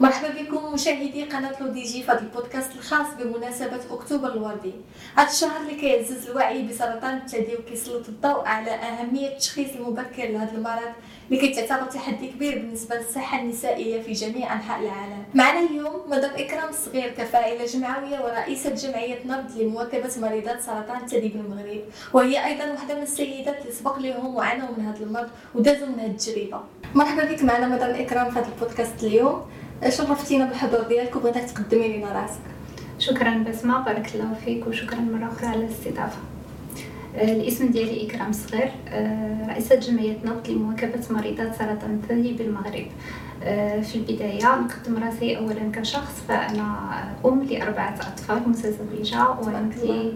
مرحبا بكم مشاهدي قناة لو دي جي في هذا البودكاست الخاص بمناسبة أكتوبر الوردي. هذا الشهر اللي كيعزز الوعي بسرطان الثدي وكيسلط الضوء على أهمية التشخيص المبكر لهذا المرض اللي كيتعتبر تحدي كبير بالنسبة للصحة النسائية في جميع أنحاء العالم. معنا اليوم مدام إكرام الصغير كفاعلة جمعوية ورئيسة جمعية نبض لمواكبة مريضات سرطان الثدي بالمغرب. وهي أيضا واحدة من السيدات اللي سبق لهم وعانوا من هذا المرض ودازوا من هذه التجربة. مرحبا بك معنا مدام إكرام في هذا البودكاست اليوم. شرفتينا بالحضور ديالك وبغيتك تقدمي لنا راسك. شكرا بسمة بارك الله فيك وشكرا مرة أخرى على الاستضافة. آه، الاسم ديالي إكرام صغير. آه، رئيسة جمعية نبض لمواكبة مريضات سرطان الثدي بالمغرب. آه، في البداية نقدم راسي أولا كشخص فأنا أم لأربعة أطفال متزوجة وعندي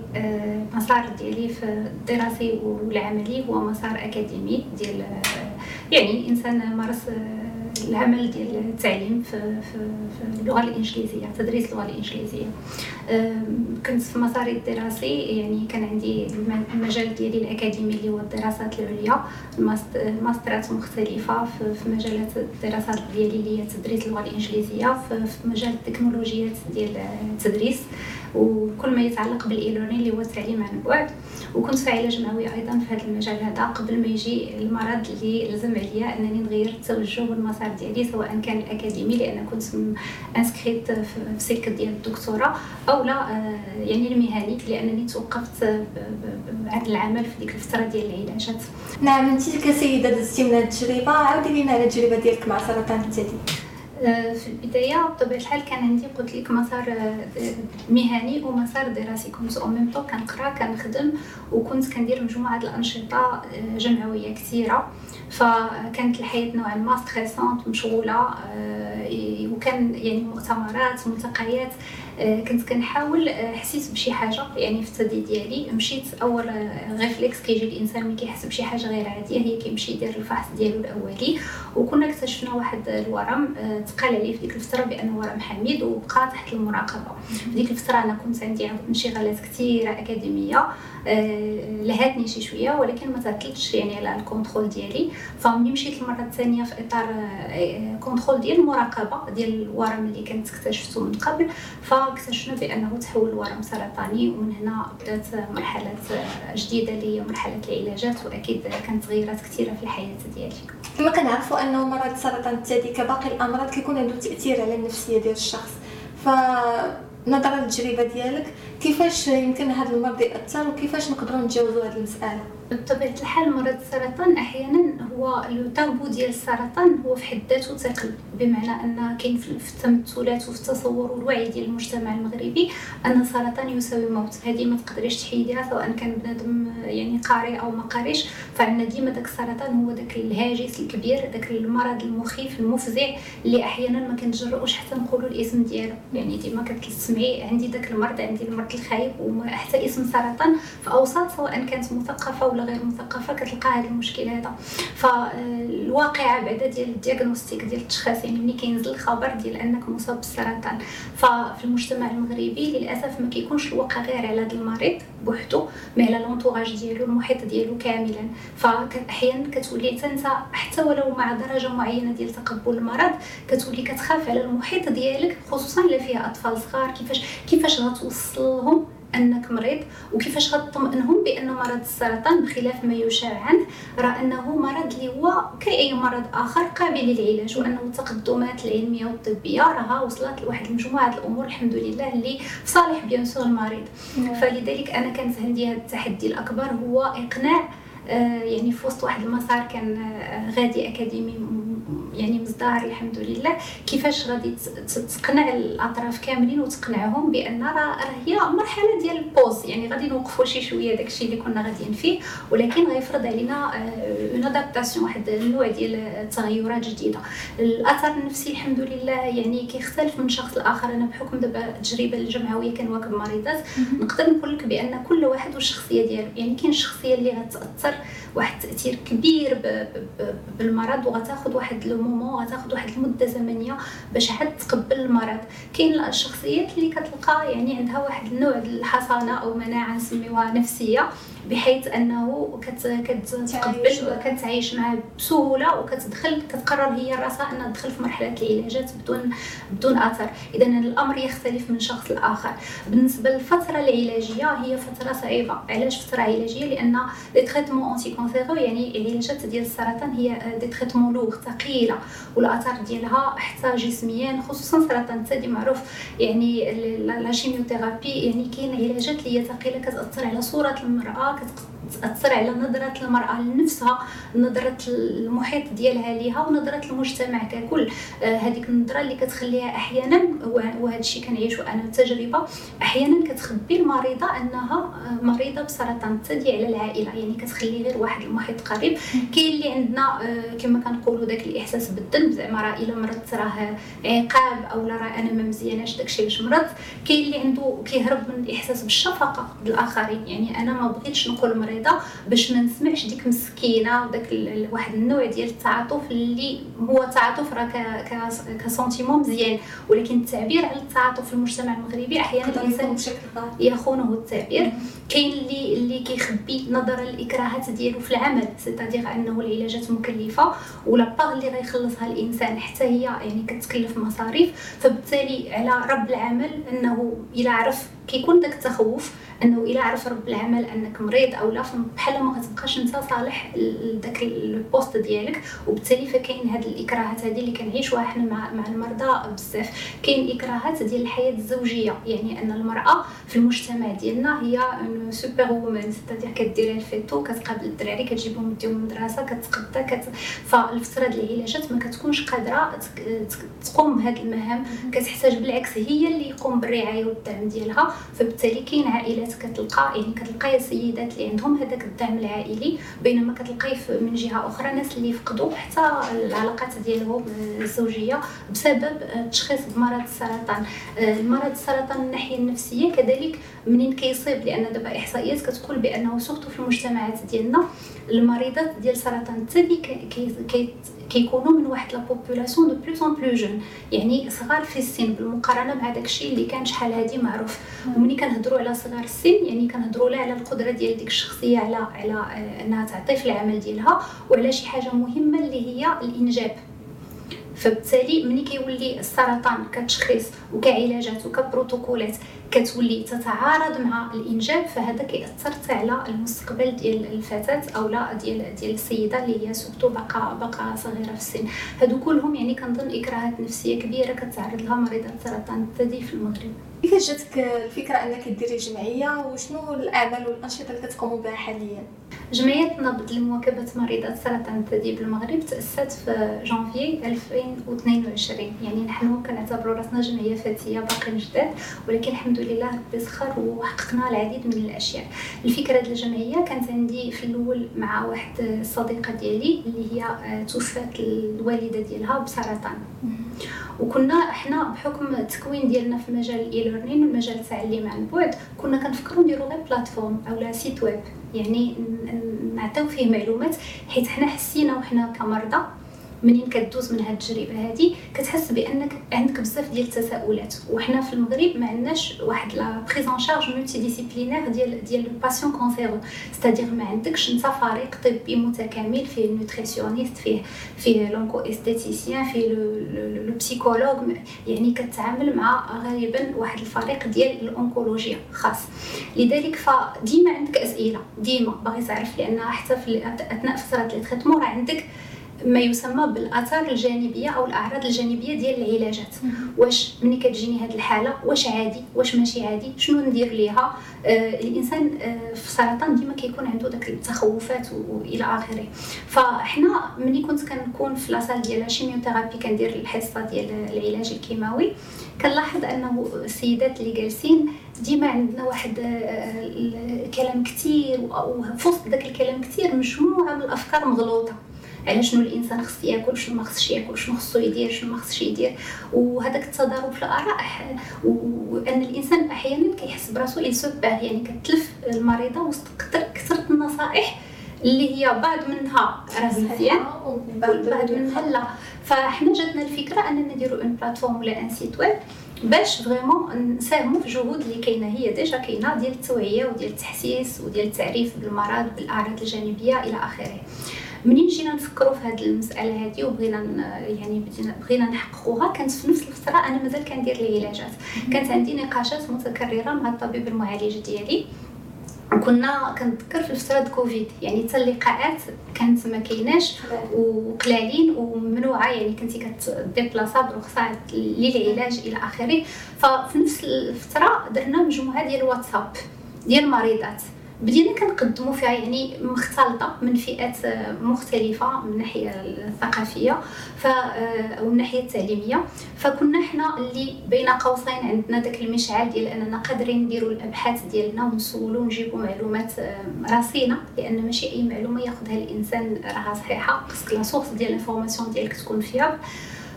مسار ديالي في الدراسي والعملي هو مسار أكاديمي ديال يعني إنسان مارس العمل ديال التعليم في, في, في اللغة الإنجليزية تدريس اللغة الإنجليزية. كنت في مساري الدراسي يعني كان عندي المجال ديالي الأكاديمي اللي هو الدراسات العليا. ماسترات مختلفة في مجالات الدراسات ديالي اللي هي تدريس اللغة الإنجليزية. في مجال التكنولوجيات ديال التدريس. وكل ما يتعلق بال e-learning اللي هو التعليم عن بعد. وكنت فاعلة جمعويه أيضا في هذا المجال هذا قبل ما يجي المرض اللي لزم عليا أنني نغير التوجه والمسار ديالي سواء كان الأكاديمي لأن كنت inscrite في سلك ديال الدكتوراه أو لا آه، يعني المهني لأنني توقفت عن العمل في ديك الفترة ديال العلاجات. نعم انت كسيده دزتي من التجربة عاودي لنا على التجربة ديالك مع سرطان الثدي. في البداية بطبيعة الحال كان عندي قلت لك مسار آه، مهني ومسار دراسي. كنت en même كنقرأ كنخدم وكنت كندير مجموعة الأنشطة آه، جمعوية كثيرة. فكانت الحياة نوعا ما stressante مشغولة وكان يعني مؤتمرات ملتقيات. آه، كنت كنحاول آه، حسيت بشي حاجة يعني في الثدي ديالي مشيت أول réflexe آه، كيجي الإنسان ملي كيحس بشي حاجة غير عادية هي كيمشي يدير الفحص ديالو الأولي. وكنا اكتشفنا واحد الورم تقال عليه في ديك الفترة بانه ورم حميد وبقى تحت المراقبة. في ديك الفترة أنا كنت عندي انشغالات كثيره أكاديمية لهاتني شي شوية ولكن ما تعطلتش يعني على ال contrôle ديالي. فملي مشيت المره الثانية في إطار contrôle ديال المراقبة ديال الورم اللي كنت اكتشفته من قبل ف اكتشفنا بأنه تحول لورم سرطاني ومن هنا بدأت مرحلة جديدة هي مرحلة العلاجات وأكيد كانت تغييرات كثيرة في الحياة ديالي. كما كنعرفوا أنه مرض سرطان الثدي كباقي الأمراض كيكون عنده تأثير على النفسية ديال الشخص. ف نظرا للتجربه ديالك كيفاش يمكن هذا المرض يأثر وكيفاش نقدروا نتجاوزوا هذه المسألة؟ بطبيعة الحال مرض السرطان أحيانا هو لو تابو ديال السرطان هو في حد ذاته ثقل بمعنى أن كاين في التمثلات وفي التصور والوعي ديال المجتمع المغربي أن السرطان يساوي موت. هذه ما تقدريش تحيديها سواء كان بنادم يعني قاري أو ما قاريش فعندنا ديما داك السرطان هو داك الهاجس الكبير داك المرض المخيف المفزع اللي أحيانا ما كنجرؤوش حتى نقولوا الاسم ديالو. يعني ديما كتسمعي عندي داك المرض عندي المرض الخايب وحتى اسم سرطان في أوساط سواء كانت مثقفة ولا غير مثقفة كتلقى هذا المشكل هذا. فالواقعه بعدا ديال ال diagnostic ديال التشخيص يعني ملي كينزل الخبر ديال أنك مصاب بالسرطان. ففي المجتمع المغربي للأسف ما كيكونش الواقع غير على هذا المريض بوحدو mais على l'entourage ديالو المحيط ديالو كاملا. فاحيانا كتولي انت حتى ولو مع درجة معينة ديال تقبل المرض كتولي كتخاف على المحيط ديالك خصوصا إلا فيها أطفال صغار كيفاش كيفاش غتوصلهم أنك مريض وكيفاش غتطمئنهم بأن مرض السرطان بخلاف ما يشاع عنه راه أنه مرض اللي هو كاي مرض آخر قابل للعلاج وأنه التقدمات العلمية والطبية راها وصلت لواحد المجموعة الأمور الحمد لله اللي في صالح bien sûr المريض نعم. فلذلك أنا كانت عندي هذا التحدي الأكبر هو إقناع آه، يعني في وسط واحد المسار كان آه، غادي أكاديمي يعني مزدهر الحمد لله كيفاش غادي تقنع الأطراف كاملين وتقنعهم بأن راه هي مرحلة ديال ال pause؟ يعني غادي نوقفوا شي شوية داكشي اللي كنا غاديين فيه ولكن غيفرض علينا une adaptation واحد النوع ديال التغيرات جديدة. الأثر النفسي الحمد لله يعني كيختلف من شخص لآخر. أنا بحكم دابا التجربه الجمعوية كنواكب مريضات نقدر نقول لك بأن كل واحد والشخصية ديالو. يعني كاين الشخصيه اللي غتأثر واحد التأثير كبير بالمرض وغتاخذ واحد لو مومون غتاخذ واحد المدة زمنية باش عاد تقبل المرض. كاين الشخصيات اللي كتلقى يعني عندها واحد النوع الحصانة أو مناعة نسميوها نفسية. بحيث أنه كتقبل كتعيش معاه بسهولة وكتدخل كتقرر هي راسها أنها تدخل في مرحلة العلاجات بدون بدون أثر. اذا الأمر يختلف من شخص لآخر. بالنسبة للفترة العلاجية هي فترة صعيبة. علاش فترة علاجية؟ لأن les traitements anticancéreux يعني العلاجات ديال السرطان هي des traitements lourds ثقيلة. والاثار ديالها حتى جسميا خصوصا سرطان الثدي معروف. يعني la chimiothérapie يعني كاين علاجات اللي هي ثقيلة كتأثر على صورة المرأة y'all because تأثر على نظرة المرأة لنفسها نظرة المحيط ديالها ليها ونظرة المجتمع ككل. آه هذيك النظرة اللي كتخليها أحيانا وهذا الشيء كنعيشو أنا التجربه أحيانا كتخبي المريضة أنها آه، مريضة بسرطان الثدي على العائلة. يعني كتخلي غير واحد المحيط قريب. كاين اللي عندنا آه كما كنقولوا داك الإحساس بالذنب. زعما راه إلا مرضت راه عقاب أو راه أنا ما مزياناش داكشي علاش مرضت. كاين اللي عنده كيهرب من الإحساس بالشفقة بالآخرين. يعني أنا ما بغيتش نقول مريضه باش ما نسمعش ديك مسكينة وداك واحد النوع ديال التعاطف اللي هو تعاطف راه كسونتيمون مزيان. ولكن التعبير على التعاطف في المجتمع المغربي أحيانا الإنسان يخونه التعبير. كاين اللي اللي كيخبي نظرا للاكراهات ديالو في العمل سيتادير أنه العلاجات مكلفة ولا باغ اللي غيخلصها الإنسان حتى هي يعني كتكلف مصاريف. فبالتالي على رب العمل أنه إلى عرف كيكون داك التخوف أنه إلا عرف رب العمل أنك مريض أو لا بحال ما غتبقاش أنت صالح لذاك ال poste ديالك. وبالتالي فكاين هاد الإكراهات هذه اللي كنعيشوها حنا مع مع المرضى بزاف. كاين إكراهات ديال الحياة الزوجية يعني أن المرأة في المجتمع ديالنا هي superwoman c'est-à-dire كدير الفيتو كتقابل الدراري كتجيبهم ديهم المدرسة كتقدا كت فالفتره ديال العلاجات ما كتكونش قادرة تقوم بهاد المهام. كتحتاج بالعكس هي اللي يقوم بالرعاية والدعم ديالها. فبالتالي كاين عائلات كتلقى يعني كتلقاي السيدات اللي عندهم هذاك الدعم العائلي بينما كتلقاي من جهة أخرى ناس اللي فقدوا حتى العلاقات ديالهم الزوجية بسبب التشخيص بمرض السرطان. المرض السرطان من الناحية النفسية كذلك منين كيصيب؟ لأن دابا إحصائيات كتقول بأنه surtout في المجتمعات ديالنا المريضات ديال سرطان الثدي كيكونوا من واحد la population de plus en plus jeune يعني صغار في السن بالمقارنة مع داكشي اللي كان شحال هادي معروف. ومني كنهضروا على صغار السن يعني كنهضروا لا على القدرة ديال ديك الشخصية على على آه، أنها تعطي في العمل ديالها وعلى شي حاجة مهمة اللي هي الإنجاب. فبالتالي ملي كيولي السرطان كتشخيص وكعلاجات وكبروتوكولات كتولي تتعارض مع الإنجاب فهذا كيأثر حتى على المستقبل ديال الفتاة أو لا ديال ديال السيدة اللي هي surtout باقا باقا صغيرة في السن. هادو كلهم يعني كنظن إكراهات نفسية كبيرة كتعرض لها مريضة سرطان الثدي في المغرب. كيفاش جاتك الفكرة أنك ديري جمعية وشنو الأعمال والأنشطة اللي كتقوموا بها حاليا؟ جمعية نبض لمواكبة مريضات سرطان الثدي بالمغرب تأسست في جانفي 2022 يعني نحن كنعتبروا رأسنا جمعية فتية باقي جداد ولكن الحمد لله ربي سخر وحققنا العديد من الأشياء. الفكرة ديال الجمعية كانت عندي في الأول مع واحد الصديقة ديالي اللي هي توفات الوالدة ديالها بسرطان. وكنا إحنا بحكم التكوين ديالنا في مجال ال e-learning والمجال التعليم عن بعد كنا كنفكروا نديروا غير plateforme أولا site web يعني نعطيو فيه معلومات حيت حنا حسينا وحنا كمرضى منين كدوز من هاد التجربه هادي كتحس بأنك عندك بزاف ديال التساؤلات. وحنا في المغرب ما عندناش واحد la prise en charge multidisciplinaire ديال ديال ال patient cancéreux c'est-à-dire ما عندكش انت فريق طبي متكامل فيه ال nutritionniste فيه فيه l'onco-esthéticienne فيه le psychologue يعني كتعامل مع غالبا واحد الفريق ديال الانكولوجيا خاص. لذلك فديما عندك أسئلة. ديما. باغي تعرف لأن حتى في أثناء فترة les traitements راه عندك ما يسمى بالآثار الجانبية أو الأعراض الجانبية ديال العلاجات. واش ملي كتجيني هذه الحالة؟ واش عادي؟ واش ماشي عادي؟ شنو ندير ليها؟ آه الإنسان آه في السرطان ديما كيكون عنده داك التخوفات والى آخره. فاحنا ملي كنت كنكون في la salle ديال ال chimiothérapie كندير الحصة ديال العلاج الكيماوي. كنلاحظ أنه السيدات اللي جالسين ديما عندنا واحد آه، كلام كثير وفي وسط داك الكلام كثير مجموعة من الأفكار مغلوطة. على شنو الإنسان خص ياكل شنو ما خصش ياكل شنو خصو يدير شنو ما خصش يدير. وهذاك التضارب في الآراء وأن الإنسان أحيانا كيحس براسو يل يعني كتلف المريضة وسط كثرة النصائح اللي هي بعض منها راه مزيان والبعض منها لا. فاحنا جاتنا الفكرة أننا نديرو une plateforme ولا un site web باش vraiment نساهموا في جهود اللي كاينة. هي déjà كاينة ديال التوعية وديال التحسيس وديال التعريف بالمرض بالأعراض الجانبية إلى آخره. منين جينا نفكروا في هذه المسألة هذه وبغينا يعني بغينا نحققوها. كانت في نفس الفترة أنا مازال كندير العلاجات كانت عندي نقاشات متكررة مع الطبيب المعالج ديالي. وكنا كنتذكر في فترة كوفيد. يعني حتى اللقاءات كانت ما كايناش وقلالين وممنوعة. يعني كنتي كتديبلاصا برخصة للعلاج إلى آخره. ففي نفس الفترة درنا مجموعة ديال الواتساب ديال المريضات بدينا كنقدموا فيها يعني مختلطة من فئات مختلفة من الناحيه الثقافية ف أو الناحيه التعليمية. فكنا حنا اللي بين قوسين عندنا داك المشعل ديال أننا قادرين نديروا الأبحاث ديالنا ونسولوا ونجيبوا معلومات راسينا لأن ماشي أي معلومة ياخذها الإنسان راها صحيحة خصك la source ديال ال information ديالك تكون فيها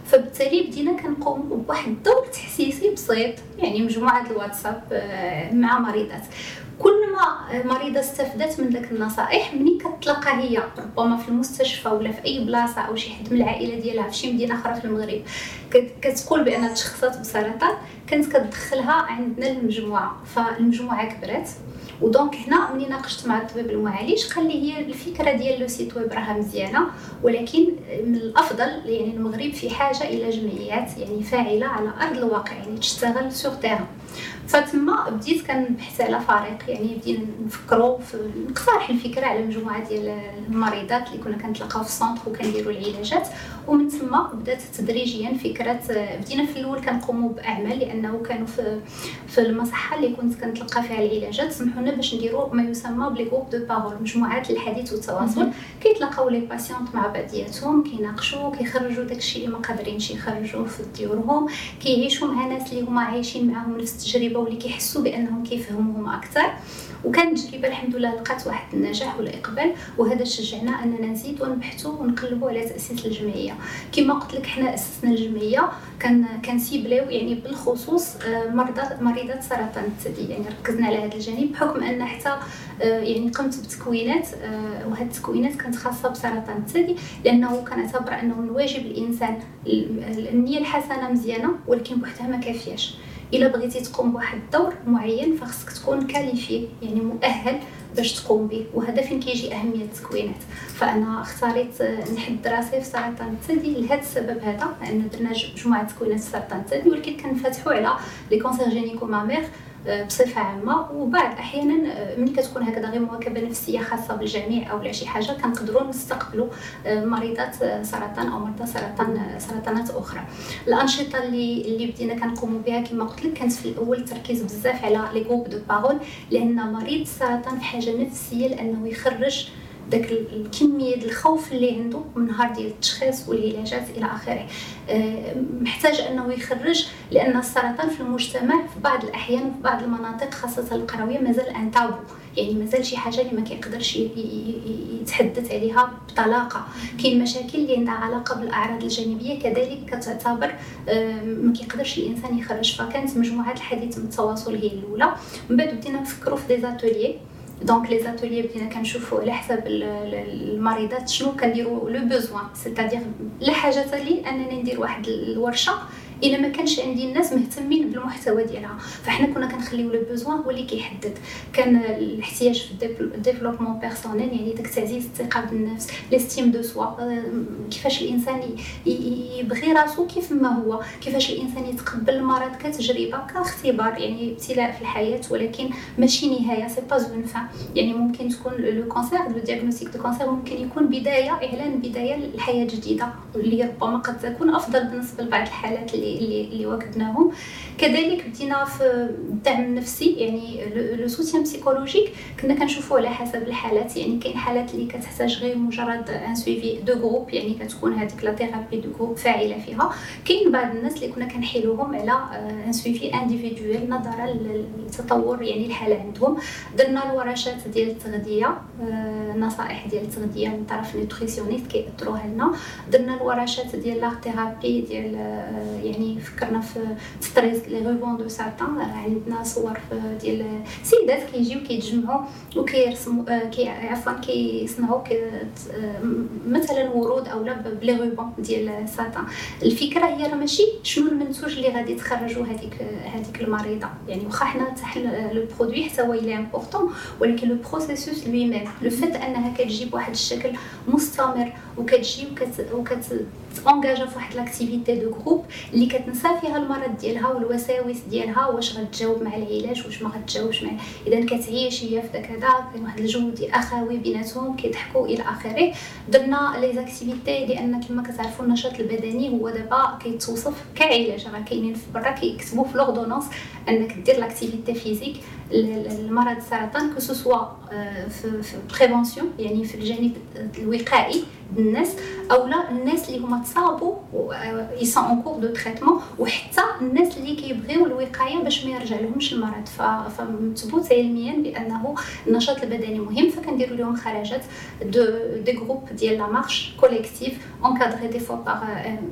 فبالتالي بدينا كنقوموا بواحد الدور تحسيسي بسيط يعني مجموعة الواتساب آه، مع مريضات. كل مريضه استفدت من ذاك النصائح ملي كتلقى هي ربما في المستشفى ولا في أي بلاصة أو شي حد من العائلة ديالها في شي مدينة أخرى في المغرب كتقول بأن تشخصت بسرطان كانت كتدخلها عندنا المجموعه فالمجموعة كبرت. و donc هنا ملي ناقشت مع الطبيب المعالج قال لي هي الفكرة ديال le site web راها مزيانة ولكن من الأفضل يعني المغرب في حاجة إلى جمعيات يعني فاعلة على أرض الواقع يعني تشتغل sur terrain فتما بديت كنبحث على فريق يعني بدينا نفكروا نقترح الفكرة على مجموعة ديال المريضات اللي كنا كنتلاقاو في ال centre وكنديروا العلاجات. ومن ثم بدات تدريجيا فكرة بدينا في الأول كنقوموا بأعمال لأنه كانوا في في المصحة اللي كنت كنتلقى فيها العلاجات. سمحوا لنا باش نديروا ما يسمى ب les groupes de parole مجموعات الحديث والتواصل. كيتلاقاو les patientes مع بعضياتهم كيناقشوا كيخرجوا داكشي اللي ما قادرينش يخرجوا في ديورهم كيعيشوا مع ناس اللي هما عايشين معاهم نفس التجربة واللي كيحسوا بأنهم كيفهموهم أكثر. وكانت تجربه الحمد لله لقات واحد النجاح والإقبال وهذا شجعنا أننا نزيدوا ونبحثوا ونقلبوا على تأسيس الجمعية. كما قلت لك حنا أسسنا الجمعية كان كنسيبليو يعني بالخصوص آه، مرضى مريضات سرطان الثدي. يعني ركزنا على هذا الجانب بحكم أن حتى آه، يعني قمت بتكوينات آه، وهذه التكوينات كانت خاصة بسرطان الثدي لأنه كنعتبر أنه من واجب الإنسان النية الحسنة مزيانة ولكن بوحدها ما كافياش. إلا بغيتي تقوم بواحد الدور معين فخصك تكون qualifié يعني مؤهل باش تقوم به. وهذا فين كيجي أهمية التكوينات. فأنا اختاريت نحد راسي في سرطان الثدي لهذا السبب هذا لأن درنا مجموعة تكوينات سرطان الثدي ولكن كنفتحوا على les cancers gynéco-mammaires بصفة عامة. وبعض أحيانا آه، ملي كتكون هكذا غير مواكبة نفسية خاصة بالجميع أو لا شي حاجة كنقدروا نستقبلوا آه، مريضات آه، سرطان أو مرضى سرطان سرطانات أخرى. الأنشطة اللي اللي بدينا كنقوموا بها كما قلت لك كانت في الأول التركيز بزاف على les groupes de parole لأن مريض السرطان في حاجة نفسية لأنه يخرج داك الكمية الخوف اللي عنده من نهار ديال التشخيص والعلاجات إلى آخره. آه، محتاج أنه يخرج لأن السرطان في المجتمع في بعض الأحيان في بعض المناطق خاصة القروية مازال un tabou. يعني مازال شي حاجة اللي ما كيقدرش يتحدث عليها بطلاقة. كاين مشاكل اللي عندها علاقة بالأعراض الجانبية كذلك كتعتبر آه، ما كيقدرش الإنسان يخرج. فكانت مجموعة الحديث من التواصل هي الأولى. من بعد بدينا نفكروا في des ateliers donc les ateliers بدينا كنشوفوا على حساب المريضات شنو كنديروا le besoin c'est-à-dire لا حاجة لي انني ندير واحد الورشه إلا ما كانش عندي الناس مهتمين بالمحتوى ديالها. فاحنا كنا كنخليو le besoin هو اللي كيحدد. كان الاحتياج في ال développement personnel يعني داك تعزيز الثقة بالنفس l'estime de soi كيفاش الإنسان يبغي راسو كيف ما هو كيفاش الإنسان يتقبل المرض كتجربة كاختبار يعني ابتلاء في الحياة ولكن ماشي نهاية c'est pas une fin يعني ممكن تكون le cancer le diagnostic de cancer ممكن يكون بداية إعلان بداية لحياة جديدة اللي ربما قد تكون أفضل بالنسبة لبعض الحالات اللي اللي اللي كذلك بدينا في الدعم النفسي يعني le soutien psychologique كنا كنشوفوا على حسب الحالات يعني كاين حالات اللي كتحتاج غير مجرد un suivi de groupe يعني كتكون هذيك la thérapie de groupe فاعلة فيها. كاين بعض الناس اللي كنا كنحيلوهم على un suivi individuel نظرا للتطور يعني الحالة عندهم. درنا الورشات ديال التغذية النصائح ديال التغذية من طرف nutritionniste كيأطروها لنا درنا الورشات ديال la thérapie ديال يعني يعني فكرنا في stress les rubans de satin عندنا صور ديال سيدات كيجيو كيتجمعوا وكيرسموا كي عفوا كيصنعوا مثلا ورود اولا ب les rubans ديال ساتان. الفكرة هي راه ماشي شنو المنتوج اللي غادي تخرجوا هذيك هذيك المريضة. يعني واخا حنا تاع le produit حتى هو il est important ولكن le processus lui-même le fait أنها كتجي بواحد الشكل مستمر وكتجي وكت, وكت في واحد l'activité de groupe اللي كتنسى فيها المرض ديالها والوساوس ديالها واش غتجاوب مع العلاج واش ما غتجاوبش مع إذا كتعيش هي في داك هذا كاين واحد الجو ديال أخوة بيناتهم كيضحكوا إلى آخره. درنا les activités لأن كما كتعرفوا النشاط البدني هو دابا كيتوصف كعلاج. راه كاينين برا كيكتبوا في l'ordonnance أنك دير l'activité physique المرض السرطان que ce soit en prévention يعني في الجانب الوقائي الناس اولا الناس اللي هما تصابوا ils sont en cours de traitement وحتى الناس اللي كيبغيو الوقاية باش ما يرجع لهمش المرض فمثبوت علميا بأنه النشاط البدني مهم فكنديروا لهم خرجات de des groupes ديال la marche collective encadrée des fois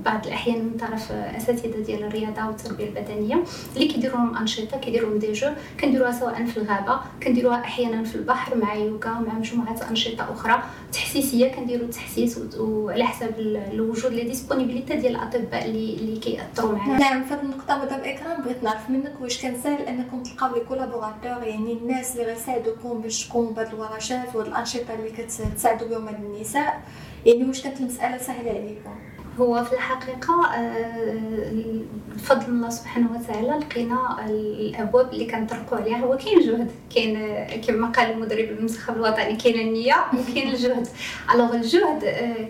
بعض الأحيان من طرف أساتذة ديال الرياضة والتربية البدنية اللي كيديروا لهم انشطه كيديروا لهم des jeux. كنديروها سواء في الغابة كنديروها أحيانا في البحر مع يوغا مع مجموعه أنشطة أخرى. تحسيسية كنديروا التحسيس وعلى حسب الوجود les disponibilités ديال الأطباء اللي اللي كيأطروا معنا نعم في هذه النقطة مدام إكرام بغيت نعرف منك واش كان ساهل أنكم تلقاو les collaborateurs يعني الناس اللي غيساعدوكم باش تقوموا بهاد الورشات وهاد الأنشطة اللي كتساعدوا بهم النساء. يعني واش كانت المسألة؟ سهلة عليكم. هو في الحقيقة بفضل الله سبحانه وتعالى لقينا الأبواب اللي كنطرقوا عليها. هو كاين جهد كاين كما قال المدرب المنتخب الوطني كاين النية وكاين الجهد. alors الجهد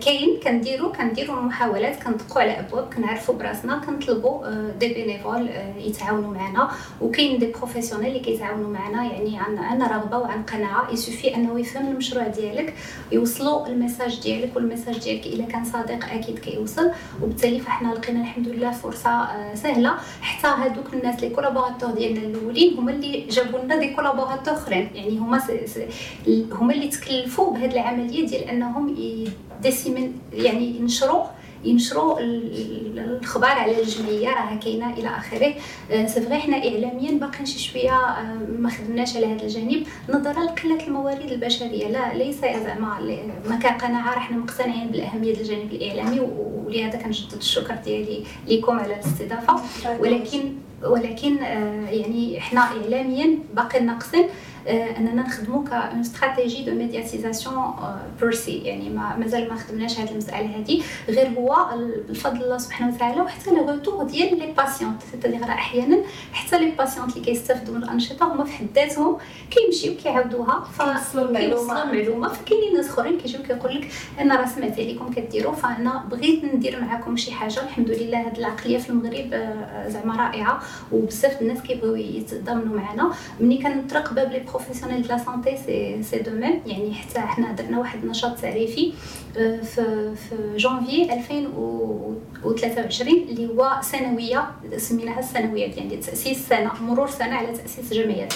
كاين كنديرو كنديرو محاولات كندقوا على أبواب كنعرفوا براسنا كنطلبوا des bénévoles يتعاونوا معنا. وكاين des professionnels اللي كيتعاونوا معنا يعني عن عن رغبة وعن قناعة. il suffit أنه يفهم المشروع ديالك يوصلوا ال message ديالك وال message ديالك الا كان صادق أكيد كيوصل. وبالتالي فإحنا لقينا الحمد لله فرصة سهلة. حتى هذوك الناس les collaborateurs ديالنا الأولين هما اللي جابوا لنا des collaborateurs أخرين. يعني هما هما اللي تكلفوا بهذه العملية ديال أنهم يعني ينشروا ينشروا الخبر على الجمعية راها كاينة إلى آخره. c'est vrai حنا اعلاميا باقيين شي شوية آه، ما خدمناش على هذا الجانب. نظرا لقلة الموارد البشرية لا ليس زعما ما كان قناعه حنا مقتنعين بالأهمية الجانب الإعلامي ولهذا كنجدد الشكر ديالي لكم على الاستضافة. ولكن ولكن آه، يعني حنا اعلاميا باقي ناقصين. آه، أننا نخدموا ك une stratégie de médiatisation percée يعني ما مازال ما خدمناش هذه المسألة هذه غير هو بفضل الله سبحانه وتعالى وحتى le retour ديال les patientes c'est-à-dire راه أحيانا حتى les patientes اللي كيستافدوا من الأنشطة هما في حد ذاتهم كيمشيو كيعاودوها. فكيوصلوا المعلومه المعلومه فكاينين ناس أخرين كيجيو كيقول لك أنا راه سمعت عليكم كديروا فأنا بغيت ندير معكم شي حاجة. الحمد لله هذه العقلية في المغرب آه، زعما رائعة وبزاف الناس كيبغيو يتضامنوا معنا. ملي كنطرق باب les professionnels de la santé c'est c'est de même يعني حتى حنا درنا واحد النشاط تعريفي في في جانفي 2023 اللي هو سنويه سميناها السنويه يعني تاسيس سنه مرور سنه على تاسيس جمعيه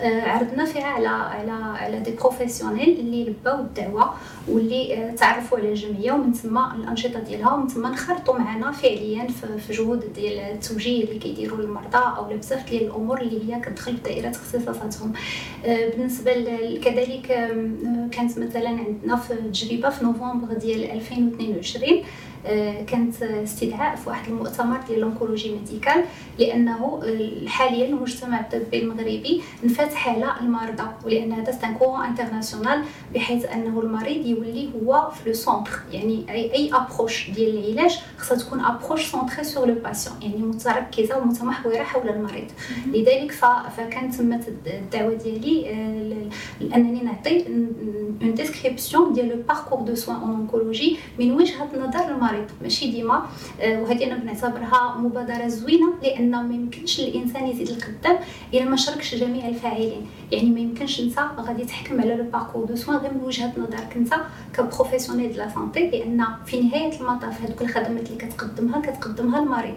عرضنا فيها على على على des professionnels اللي لباو الدعوه واللي تعرفوا على الجمعيه ومن ثم الانشطه ديالها ومن ثم انخرطوا معنا فعليا في جهود ديال التوجيه اللي كيديروا المرضى أو بزاف ديال الأمور اللي هي كتدخل في دائره اختصاصاتهم بالنسبة كذلك كانت مثلا عندنا في تجربه في نوفمبر ديال 2022 آه، كانت استدعاء في واحد المؤتمر ديال l'oncologie médicale لأنه آه، حاليا المجتمع الطبي المغربي انفتح على المرضى ولأن هذا c'est un courant international بحيث أنه المريض يولي هو في le centre يعني أي أي approche ديال العلاج خصها تكون approche centrée sur le patient يعني متركزة ومتمحورة حول المريض. لذلك فكانت تمت الدعوة ديالي آه، انني نعطي une description ديال le parcours de soins en oncologie من وجهة نظر المريض. المريض ماشي ديما؟ آه، وهذه أنا بنعتبرها مبادرة زوينة لأن ما يمكنش الإنسان يزيد القدام إلا ما شاركش جميع الفاعلين. يعني ما يمكنش أنت غادي تحكم على le parcours de soins غير من وجهة نظرك أنت ك professionnel de la santé لأن في نهاية المطاف هذوك الخدمات اللي كتقدمها كتقدمها المريض.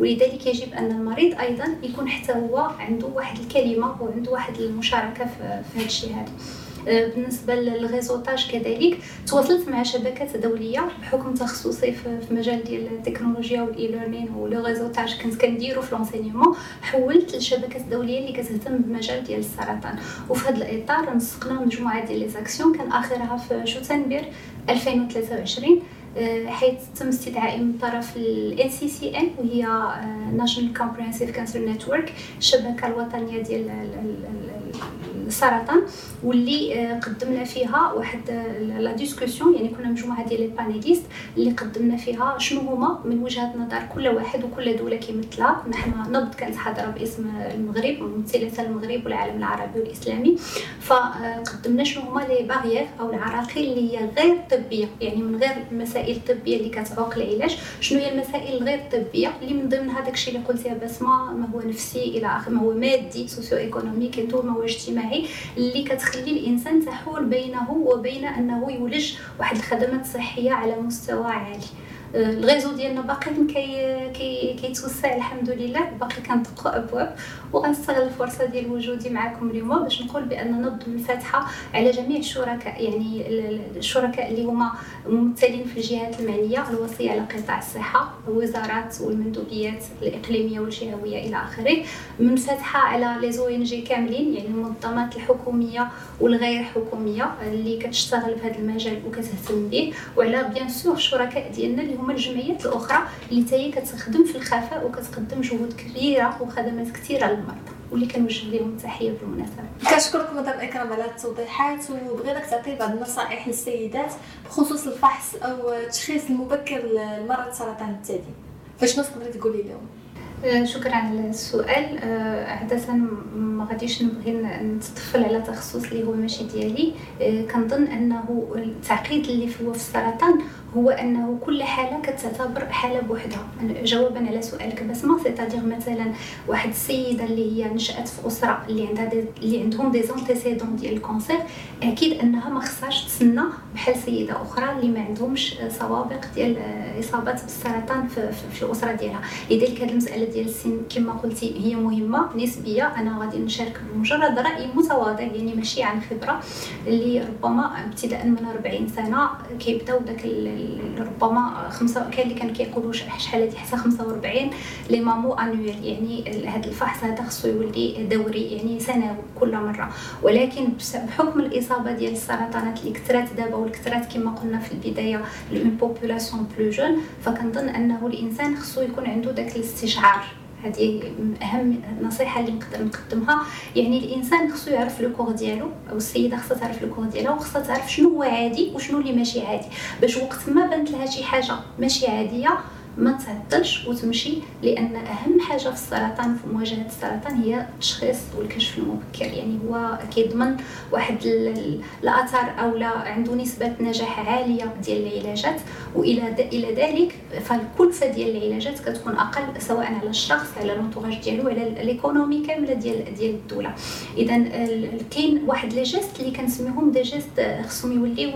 ولذلك يجب أن المريض أيضا يكون حتى هو عنده واحد الكلمة وعنده واحد المشاركة في هذا الشيء هذا بالنسبة لل réseautage كذلك تواصلت مع شبكات دولية بحكم تخصصي في مجال ديال التكنولوجيا وال e-learning ولو كنت كنديرو في l'enseignement حولت للشبكات الدولية اللي كتهتم بمجال ديال السرطان. وفي هذا الإطار نسقنا مجموعة ديال les كان آخرها في شتنبر 2023 آه، حيث تم استدعائي من طرف ال NCCN وهي آه، National Comprehensive Cancer Network الشبكة الوطنية ديال السرطان واللي آه، قدمنا فيها واحد la discussion يعني كنا مجموعة ديال les panélistes اللي قدمنا فيها شنو هما من وجهة نظر كل واحد وكل دولة كيمثلها. نحن نبض كانت حاضره باسم المغرب ممثلة المغرب والعالم العربي والإسلامي. فقدمنا شنو هما les أو العراقيل اللي هي غير طبية يعني من غير المسائل الطبية اللي كتعوق العلاج. شنو هي المسائل الغير طبية اللي من ضمن هذاك الشيء اللي قلت يا بسمة؟ ما هو نفسي إلى اخره ما هو مادي socio-économique ما هو اجتماعي اللي كتخلي الإنسان تحول بينه وبين أنه يولج واحد الخدمات صحيه على مستوى عالي. الغيزو ديالنا باقي كي كي كيتوسع الحمد لله باقي كنطقوا ابواب وغنستغل الفرصه ديال وجودي معكم اليوم باش نقول بان نبض منفتحه على جميع الشركاء يعني الشركاء اللي هما ممثلين في الجهات المعنيه الوصيه على قطاع الصحه الوزارات والمندوبيات الاقليميه والجهويه إلى اخره منفتحه على les ONG كاملين يعني المنظمات الحكوميه والغير حكوميه اللي كتشتغل في هذا المجال وكتهتم به وعلى bien sûr الشركاء ديالنا اللي هما الجمعيات الأخرى اللي تاهي كتخدم في الخفاء وكتقدم جهود كبيرة وخدمات كثيره للمرضى واللي كنوجه لهم التحية بالمناسبة. كنشكرك مدام اكرام على التوضيحات وبغيناك تعطي بعض النصائح للسيدات بخصوص الفحص أو التشخيص المبكر لمرض سرطان الثدي. فشنو تقدري تقولي لهم؟ آه، شكرا على السؤال. عادة ما غاديش نبغي نتطفل على تخصص اللي هو ماشي ديالي. آه، كنظن أنه التعقيد اللي هو في السرطان هو أنه كل حالة كتعتبر حالة بوحدها. جوابا على سؤالك بسمه c'est-à-dire مثلا واحد السيدة اللي هي نشأت في أسرة اللي عندها des اللي عندهم des antécédents ديال ال cancer أكيد أنها ما خصهاش تسنى بحال سيدة أخرى اللي ما عندهمش سوابق ديال إصابات بالسرطان في, في, في الأسرة ديالها. لذلك هذه المسألة ديال السن كما قلتي هي مهمة نسبية. أنا غادي نشارك بمجرد رأي متواضع يعني ماشي عن خبرة اللي ربما ابتداء من 40 سنة كيبدأو داك ربما خمسة كاين اللي كان كيقولوا شحال هادي؟ حتى 45 لي مامو انويل يعني هذا الفحص هذا خصو يولي دوري يعني سنوي كل مرة. ولكن بحكم الإصابة ديال السرطانات اللي كثرات دابا والكثرات كما قلنا في البداية une population plus jeune فكنظن أنه الإنسان خصو يكون عنده داك الاستشعار. هذه أهم نصيحة اللي نقدر نقدمها. يعني الإنسان خصو يعرف le corps ديالو أو السيدة خصها تعرف le corps ديالها وخصها تعرف شنو هو عادي وشنو اللي ماشي عادي. باش وقت ما بانت لها شي حاجة ماشي عادية ما تعطلش وتمشي لأن أهم حاجة في السرطان في مواجهة السرطان هي التشخيص والكشف المبكر. يعني هو كيضمن واحد الاثار أو لا عنده نسبة نجاح عالية ديال العلاجات. وإلى إلى ذلك فالكلفه ديال العلاجات كتكون أقل سواء على الشخص على l'entourage ديالو على ال économie كامله ديال ديال الدولة. اذا كاين واحد les gestes اللي كنسميهم des gestes خصهم يوليو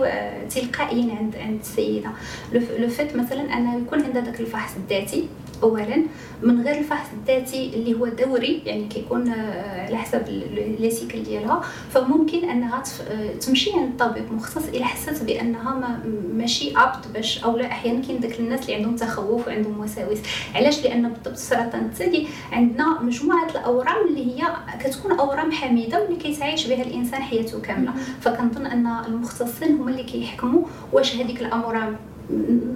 تلقائيين عند عند السيدة. le fait مثلا انه يكون عندها داك الفحص الذاتي اولا من غير الفحص الذاتي اللي هو دوري يعني كيكون آه، على حسب لي سيكل ديالها. فممكن أنها آه، تمشي عند طبيب مختص إلى حست بأنها ما ماشي ابط باش أو لا أحيانا كاين داك الناس اللي عندهم تخوف وعندهم وساوس. علاش؟ لأن بالضبط السرطان الثدي عندنا مجموعة الأورام اللي هي كتكون أورام حميدة واللي كيتعايش بها الإنسان حياته كاملة. فكنظن أن المختصين هما اللي كيحكموا واش هذيك الامراض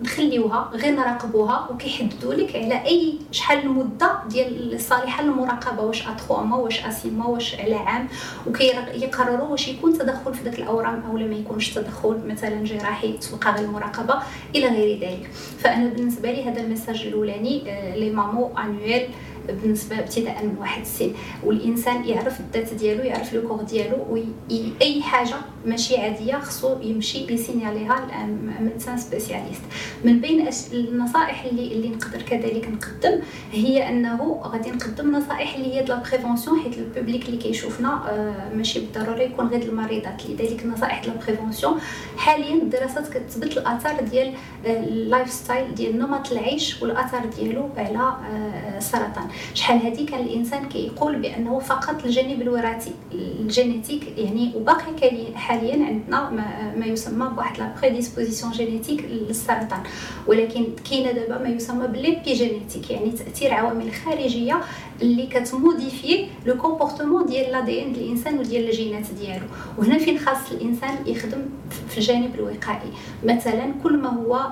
نخليوها غير نراقبوها وكيحددوا لك على أي شحال المدة ديال الصالحة للمراقبه واش ا 3 موا واش ا 6 موا واش على عام. وكيقرروا واش يكون تدخل في داك الأورام أو ما يكونش تدخل مثلا جراحي تبقى غير المراقبة إلى غير ذلك. فأنا بالنسبة لي هذا ال message الأولاني les mammos annuelles بالنسبة ابتداء من واحد السن. والإنسان يعرف الذات ديالو يعرف le corps ديالو واي حاجة ماشي عادية خصو يمشي ي signaler ها ل médecin spécialiste. من بين النصائح اللي اللي نقدر كذلك نقدم هي أنه غادي نقدم نصائح اللي هي de la prévention حيت ال public اللي كيشوفنا آه، ماشي بالضروره يكون غير المريضات. لذلك النصائح de la prévention حاليا الدراسات كتثبت الآثار ديال ال lifestyle ديال نمط العيش والآثار ديالو على آه، السرطان شحال هذه كان الإنسان كيقول بأنه فقط الجانب الوراثي ال génétique يعني وباقي حاليا عندنا ما, ما يسمى بواحد la prédisposition génétique للسرطان. ولكن كاينة دابا ما يسمى ب l'épigénétique يعني تأثير عوامل خارجية اللي كت modifier le comportement ديال l'ADN الإنسان وديال الجينات ديالو. وهنا فين خاص الإنسان يخدم في الجانب الوقائي. مثلا كل ما هو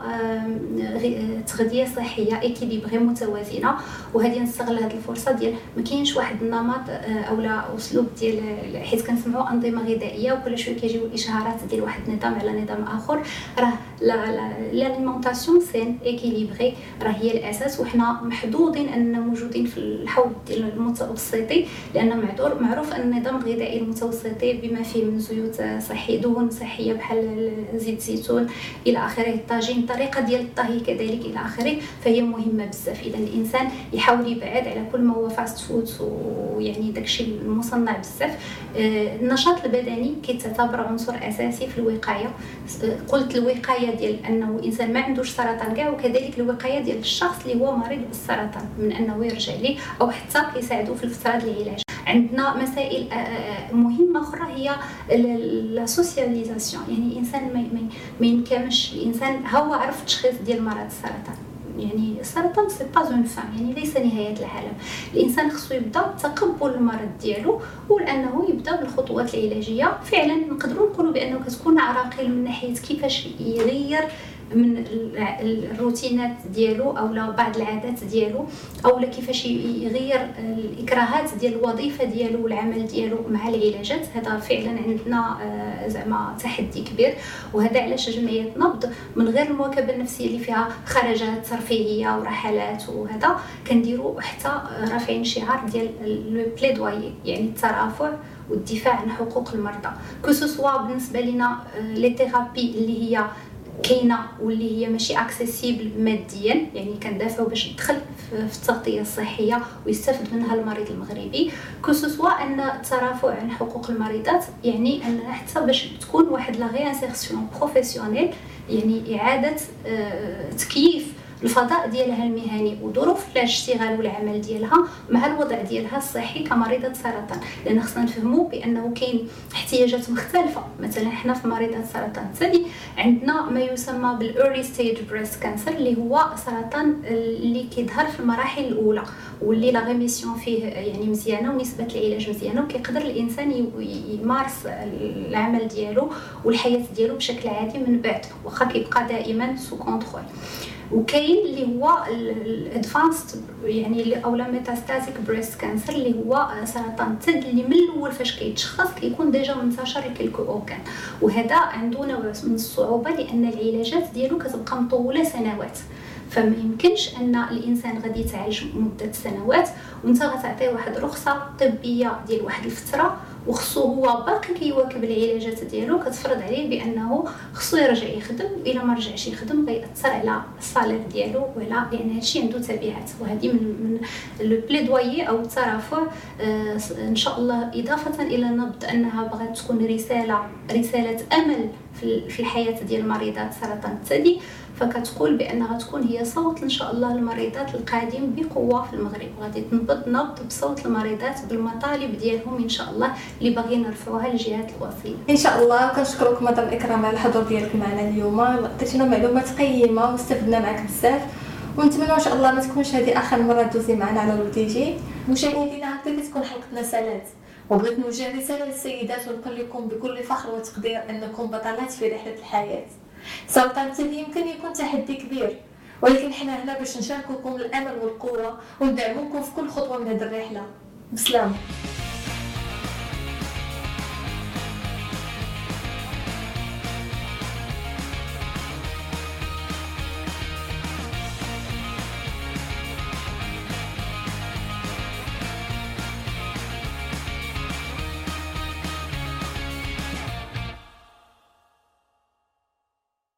تغذية صحية équilibrée متوازنة. وهذه نستغل هذه الفرصة ديال ما كاينش واحد النمط آه، أو لا أسلوب ديال حيت كنسمعوا أنظمة غذائية وكل شوية كيجيو الاشهارات ديال واحد النظام على نظام آخر. راه l'alimentation saine équilibrée راه هي الاساس وحنا محظوظين أننا موجودين في الحوض المتوسطي لأن معروف أن النظام الغذائي المتوسطي بما فيه من زيوت صحية دهون صحية بحال زيت الزيتون إلى آخره الطاجين الطريقة ديال الطهي كذلك إلى آخره فهي مهمة بزاف. إذا الإنسان يحاول يبعد على كل ما هو fast food ويعني داكشي المصنع بزاف. آه، النشاط البدني كيتعتبر عنصر أساسي في الوقاية. قلت الوقاية ديال أنه الانسان ما عندوش سرطان كاع وكذلك الوقاية ديال الشخص اللي هو مريض بالسرطان من أنه يرجع ليه أو حتى كيساعدوا في الفترة العلاج عندنا مسائل آه، آه، مهمة أخرى هي la socialisation يعني الانسان ما ينكمش. الإنسان هو عرف التشخيص ديال مرض السرطان. يعني السرطان c'est pas une fin يعني ليس نهاية العالم. الإنسان خصو يبدأ تقبل المرض ديالو ولأنه يبدأ بالخطوات العلاجية. فعلا نقدروا نقولوا بأنه كتكون عراقيل من ناحية كيفاش يغير من الروتينات ديالو أو بعض العادات ديالو أو كيفاش يغير الإكراهات ديال الوظيفة ديالو والعمل ديالو مع العلاجات. هذا فعلا عندنا آه، زعما تحدي كبير. وهذا علاش جمعية نبض من غير المواكبة النفسية اللي فيها خرجات ترفيهية ورحلات وهذا كنديروا حتى رافعين شعار ديال le plaidoyer يعني الترافع والدفاع عن حقوق المرضى. que بالنسبة لنا les thérapies اللي هي كاينة واللي هي ماشي accessibles ماديا يعني كندافعوا باش تدخل في التغطية الصحية ويستافد منها المريض المغربي. que ce soit أن الترافع عن حقوق المريضات يعني أن حتى باش تكون واحد la réinsertion professionnelle يعني إعادة آه، تكييف الفضاء ديالها المهني وظروف الاشتغال والعمل ديالها مع الوضع ديالها الصحي كمريضة سرطان. لأن خصنا نفهموا بأنه كاين احتياجات مختلفة. مثلا حنا في مريضة سرطان الثدي عندنا ما يسمى بال early stage breast cancer اللي هو سرطان اللي كيظهر في المراحل الأولى واللي la rémission فيه يعني مزيانة ونسبة العلاج مزيانة وكيقدر الإنسان يمارس العمل ديالو والحياة ديالو بشكل عادي من بعد واخا كيبقى دائما sous contrôle وكاين اللي هو ال advanced يعني أو لا metastatic breast cancer اللي هو سرطان الثدي اللي من الأول فاش كيتشخص كيكون déjà منتشر ل quelques organes وهذا عنده نوع من الصعوبة لأن العلاجات ديالو كتبقى مطولة سنوات. فما يمكنش أن الإنسان غادي يتعالج مدة سنوات وأنت غتعطيه واحد رخصة طبية ديال واحد الفترة وخصو هو باقي كيواكب العلاجات ديالو كتفرض عليه بأنه خصو يرجع يخدم وإلا ما رجعش يخدم غيأثر على الصالير ديالو ولا لأن هادشي عنده تبعات وهذه من من لو بليدويي أو الترافع آه إن شاء الله إضافة إلى نبض أنها بغات تكون رساله رسالة أمل في الحياة ديال مريضات سرطان الثدي. فكتقول بان غتكون هي صوت إن شاء الله المريضات القادم بقوة في المغرب. غادي تنبض نبض بصوت المريضات بالمطالب ديالهم إن شاء الله اللي باغيين نرفعوها للجهات الوصية. إن شاء الله كنشكرك مدام إكرام على الحضور ديالك معنا اليوم. عطيتينا معلومات قيمة واستفدنا معك بزاف. ونتمنى إن شاء الله ما تكونش هذه آخر مرة دوزي معنا على الروتيجي مشاهدينا هكذا كتكون حلقتنا سالات. وبغيت نوجه رسالة للسيدات ونقول لكم بكل فخر وتقدير أنكم بطلات في رحلة الحياة. سرطان الثدي يمكن يكون تحدي كبير. ولكن حنا هنا باش نشارككم الأمل والقوة وندعمكم في كل خطوة من هذه الرحلة. بسلامة.